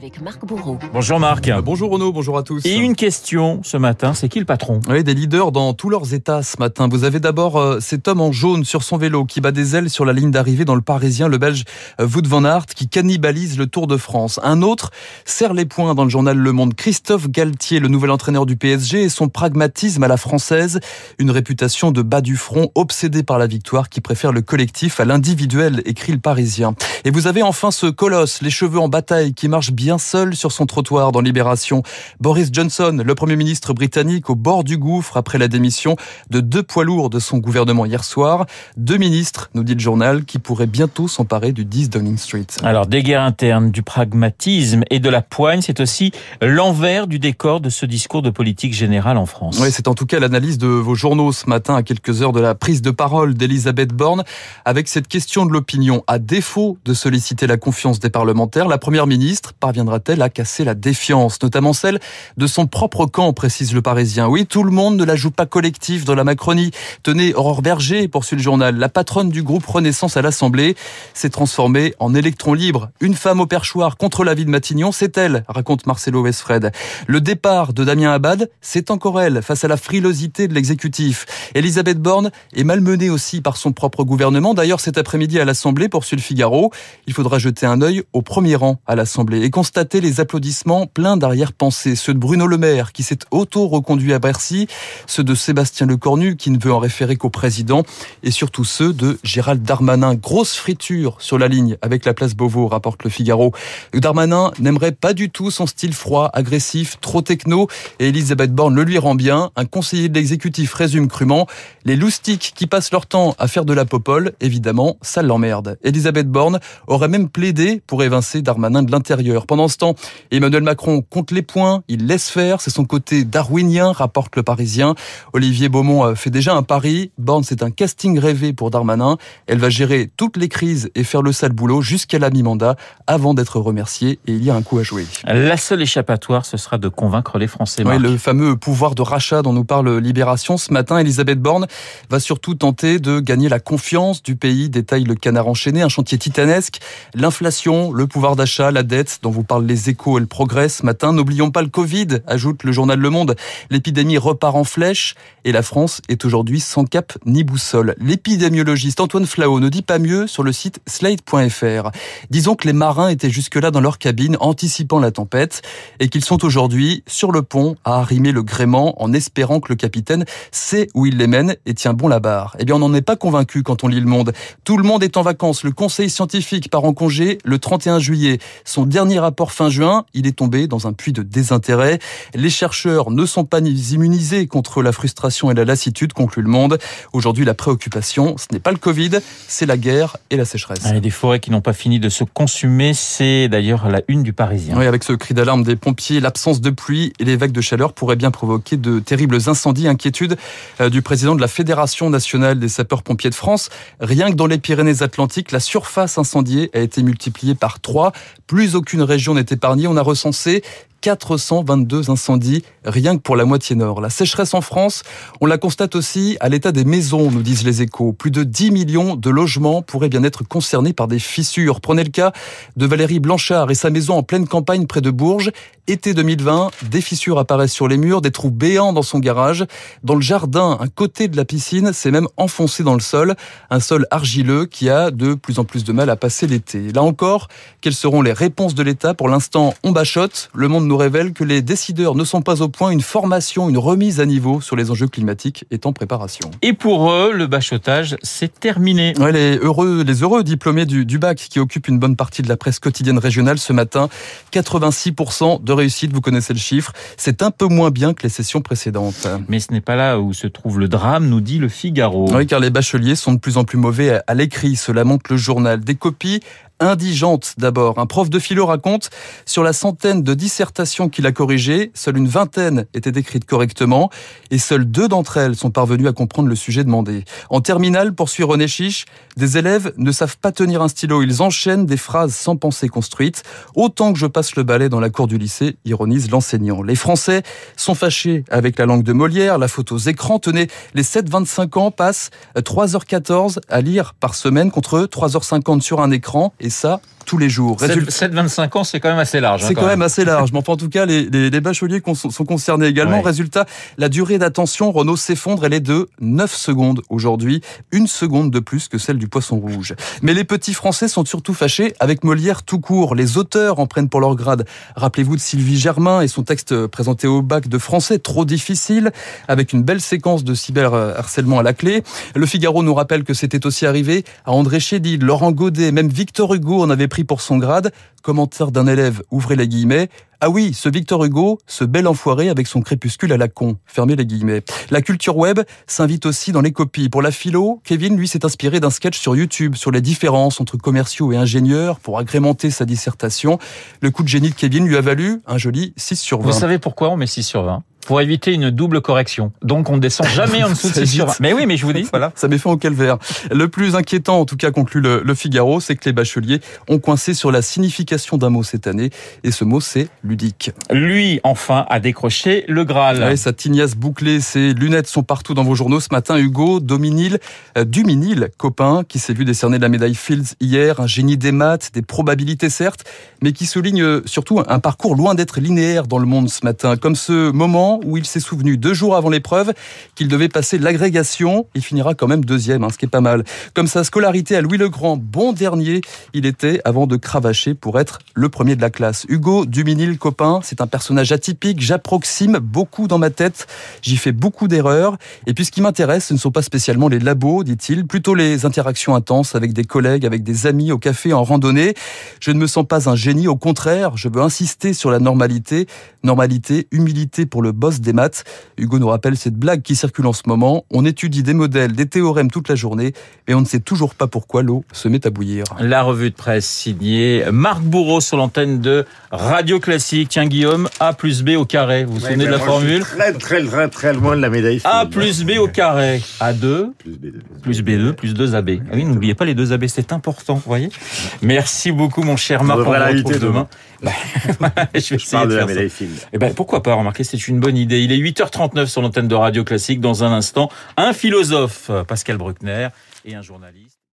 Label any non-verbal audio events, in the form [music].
avec Marc Bourreau. Bonjour Marc. Euh, bonjour Renaud, bonjour à tous. Et une question ce matin, c'est qui le patron? Oui, des leaders dans tous leurs états ce matin. Vous avez d'abord euh, cet homme en jaune sur son vélo qui bat des ailes sur la ligne d'arrivée dans le Parisien, le Belge euh, Wout van Aert, qui cannibalise le Tour de France. Un autre serre les poings dans le journal Le Monde. Christophe Galtier, le nouvel entraîneur du PSG, et son pragmatisme à la française, une réputation de bas du front, obsédé par la victoire, qui préfère le collectif à l'individuel, écrit le Parisien. Et vous avez enfin ce colosse, les cheveux en bataille, qui marche bien seul sur son trottoir dans Libération. Boris Johnson, le Premier ministre britannique, au bord du gouffre après la démission de deux poids lourds de son gouvernement hier soir. Deux ministres, nous dit le journal, qui pourraient bientôt s'emparer du 10 Downing Street. Alors, des guerres internes, du pragmatisme et de la poigne, c'est aussi l'envers du décor de ce discours de politique générale en France. Oui, c'est en tout cas l'analyse de vos journaux ce matin à quelques heures de la prise de parole d'Elisabeth Borne avec cette question de l'opinion. À défaut de solliciter la confiance des parlementaires, la première ministre parviendra-t-elle à casser la défiance, notamment celle de son propre camp, précise le Parisien. Oui, tout le monde ne la joue pas collectif dans la Macronie. Tenez, Aurore Berger, poursuit le journal, la patronne du groupe Renaissance à l'Assemblée, s'est transformée en électron libre. Une femme au perchoir contre la vie de Matignon, c'est elle, raconte Marcelo Westfred. Le départ de Damien Abad, c'est encore elle, face à la frilosité de l'exécutif. Elisabeth Borne est malmenée aussi par son propre gouvernement. D'ailleurs, cet après-midi à l'Assemblée, poursuit le Figaro, il faudra jeter un œil au premier rang à l'Assemblée et constater les applaudissements pleins d'arrière-pensée. Ceux de Bruno Le Maire, qui s'est auto-reconduit à Bercy, ceux de Sébastien Lecornu, qui ne veut en référer qu'au président, et surtout ceux de Gérald Darmanin. Grosse friture sur la ligne avec la place Beauvau, rapporte le Figaro. Darmanin n'aimerait pas du tout son style froid, agressif, trop techno, et Elisabeth Borne le lui rend bien. Un conseiller de l'exécutif résume crûment les loustiques qui passent leur temps à faire de la popole, évidemment, ça l'emmerde. Elisabeth Borne aurait même plaidé pour évincer Darmanin de l'intérieur. Pendant ce temps, Emmanuel Macron compte les points, il laisse faire, c'est son côté darwinien, rapporte le Parisien. Olivier Beaumont fait déjà un pari. Borne, c'est un casting rêvé pour Darmanin. Elle va gérer toutes les crises et faire le sale boulot jusqu'à la mi-mandat avant d'être remerciée et il y a un coup à jouer. La seule échappatoire, ce sera de convaincre les Français. Oui, le fameux pouvoir de rachat dont nous parle Libération ce matin. Elisabeth Borne va surtout tenter de gagner la confiance du pays, détaille le canard enchaîné, un chantier titanesque. L'inflation, le pouvoir d'achat, la dette dont vous parlent les échos et le progrès ce matin. N'oublions pas le Covid, ajoute le journal Le Monde. L'épidémie repart en flèche et la France est aujourd'hui sans cap ni boussole. L'épidémiologiste Antoine Flao ne dit pas mieux sur le site slate.fr. Disons que les marins étaient jusque-là dans leur cabine anticipant la tempête et qu'ils sont aujourd'hui sur le pont à arrimer le gréement en espérant que le capitaine sait où il les mène et tient bon la barre. Eh bien, on n'en est pas convaincu quand on lit le monde. Tout le monde est en vacances. Le conseil scientifique part en congé le 31 juillet. Son dernier fin juin, il est tombé dans un puits de désintérêt. Les chercheurs ne sont pas immunisés contre la frustration et la lassitude, conclut le monde. Aujourd'hui, la préoccupation, ce n'est pas le Covid, c'est la guerre et la sécheresse. Ah, des forêts qui n'ont pas fini de se consumer, c'est d'ailleurs la une du Parisien. Oui, avec ce cri d'alarme des pompiers, l'absence de pluie et les vagues de chaleur pourraient bien provoquer de terribles incendies. Inquiétude euh, du président de la Fédération nationale des sapeurs-pompiers de France. Rien que dans les Pyrénées-Atlantiques, la surface incendiée a été multipliée par trois. Plus aucune région n'est épargnée. On a recensé 422 incendies rien que pour la moitié nord. La sécheresse en France, on la constate aussi à l'état des maisons, nous disent les échos. Plus de 10 millions de logements pourraient bien être concernés par des fissures. Prenez le cas de Valérie Blanchard et sa maison en pleine campagne près de Bourges. Été 2020, des fissures apparaissent sur les murs, des trous béants dans son garage. Dans le jardin, un côté de la piscine s'est même enfoncé dans le sol, un sol argileux qui a de plus en plus de mal à passer l'été. Là encore, quelles seront les réponses de l'État? Pour l'instant, on bachote. Le monde nous révèle que les décideurs ne sont pas au point. Une formation, une remise à niveau sur les enjeux climatiques est en préparation. Et pour eux, le bachotage, c'est terminé. Ouais, les heureux, les heureux diplômés du, du bac qui occupent une bonne partie de la presse quotidienne régionale ce matin, 86% de réussite, vous connaissez le chiffre. C'est un peu moins bien que les sessions précédentes. Mais ce n'est pas là où se trouve le drame, nous dit le Figaro. Oui, car les bacheliers sont de plus en plus mauvais à l'écrit, cela montre le journal. Des copies indigente d'abord. Un prof de philo raconte sur la centaine de dissertations qu'il a corrigées, seule une vingtaine étaient décrites correctement et seules deux d'entre elles sont parvenues à comprendre le sujet demandé. En terminale, poursuit René Chiche, des élèves ne savent pas tenir un stylo, ils enchaînent des phrases sans pensée construite. Autant que je passe le balai dans la cour du lycée, ironise l'enseignant. Les Français sont fâchés avec la langue de Molière, la faute aux écrans. Tenez, les 7-25 ans passent 3h14 à lire par semaine contre 3h50 sur un écran ça tous les jours. 7-25 ans, c'est quand même assez large. Hein, c'est quand, même. assez large. Mais enfin, en tout cas, les, les, bacheliers sont concernés également. Résultat, la durée d'attention, Renault s'effondre. Elle est de 9 secondes aujourd'hui. Une seconde de plus que celle du poisson rouge. Mais les petits Français sont surtout fâchés avec Molière tout court. Les auteurs en prennent pour leur grade. Rappelez-vous de Sylvie Germain et son texte présenté au bac de français, trop difficile, avec une belle séquence de cyberharcèlement à la clé. Le Figaro nous rappelle que c'était aussi arrivé à André Chédid, Laurent Godet, même Victor Hugo en avait pris pour son grade. Commentaire d'un élève, ouvrez les guillemets. Ah oui, ce Victor Hugo, ce bel enfoiré avec son crépuscule à la con. Fermez les guillemets. La culture web s'invite aussi dans les copies. Pour la philo, Kevin, lui, s'est inspiré d'un sketch sur YouTube sur les différences entre commerciaux et ingénieurs pour agrémenter sa dissertation. Le coup de génie de Kevin lui a valu un joli 6 sur 20. Vous savez pourquoi on met 6 sur 20 pour éviter une double correction. Donc on ne descend [laughs] jamais en dessous de 6 sur 20. Mais oui, mais je vous dis, voilà. Ça met fin au calvaire. Le plus inquiétant, en tout cas conclut le, le Figaro, c'est que les bacheliers ont coincé sur la signification d'un mot cette année. Et ce mot, c'est ludique. Lui, enfin, a décroché le Graal. Ouais, sa tignasse bouclée, ses lunettes sont partout dans vos journaux. Ce matin, Hugo Dominil, euh, Duminil, copain, qui s'est vu décerner la médaille Fields hier, un génie des maths, des probabilités certes, mais qui souligne euh, surtout un parcours loin d'être linéaire dans le monde ce matin, comme ce moment où il s'est souvenu deux jours avant l'épreuve qu'il devait passer l'agrégation. Il finira quand même deuxième, hein, ce qui est pas mal. Comme sa scolarité à Louis le Grand, bon dernier, il était avant de cravacher pour être le premier de la classe. Hugo Duminil, copain, c'est un personnage atypique. J'approxime beaucoup dans ma tête. J'y fais beaucoup d'erreurs. Et puis ce qui m'intéresse, ce ne sont pas spécialement les labos, dit-il, plutôt les interactions intenses avec des collègues, avec des amis au café, en randonnée. Je ne me sens pas un génie, au contraire, je veux insister sur la normalité. Normalité, humilité pour le boss des maths. Hugo nous rappelle cette blague qui circule en ce moment. On étudie des modèles, des théorèmes toute la journée et on ne sait toujours pas pourquoi l'eau se met à bouillir. La revue de presse signée Marc Bourreau sur l'antenne de Radio Classique. Tiens Guillaume, A plus B au carré. Vous vous souvenez de la formule Très très très très loin de la médaille. A plus B au carré. A2 plus B2 plus, B2, plus 2 AB. Ah oui, n'oubliez pas les deux AB, c'est important, vous voyez Merci beaucoup mon cher Marc. On, va la demain. demain. [laughs] Bah, je vais essayer de, la médaille Eh ben, pourquoi pas remarquer, c'est une Il est 8h39 sur l'antenne de Radio Classique. Dans un instant, un philosophe, Pascal Bruckner, et un journaliste.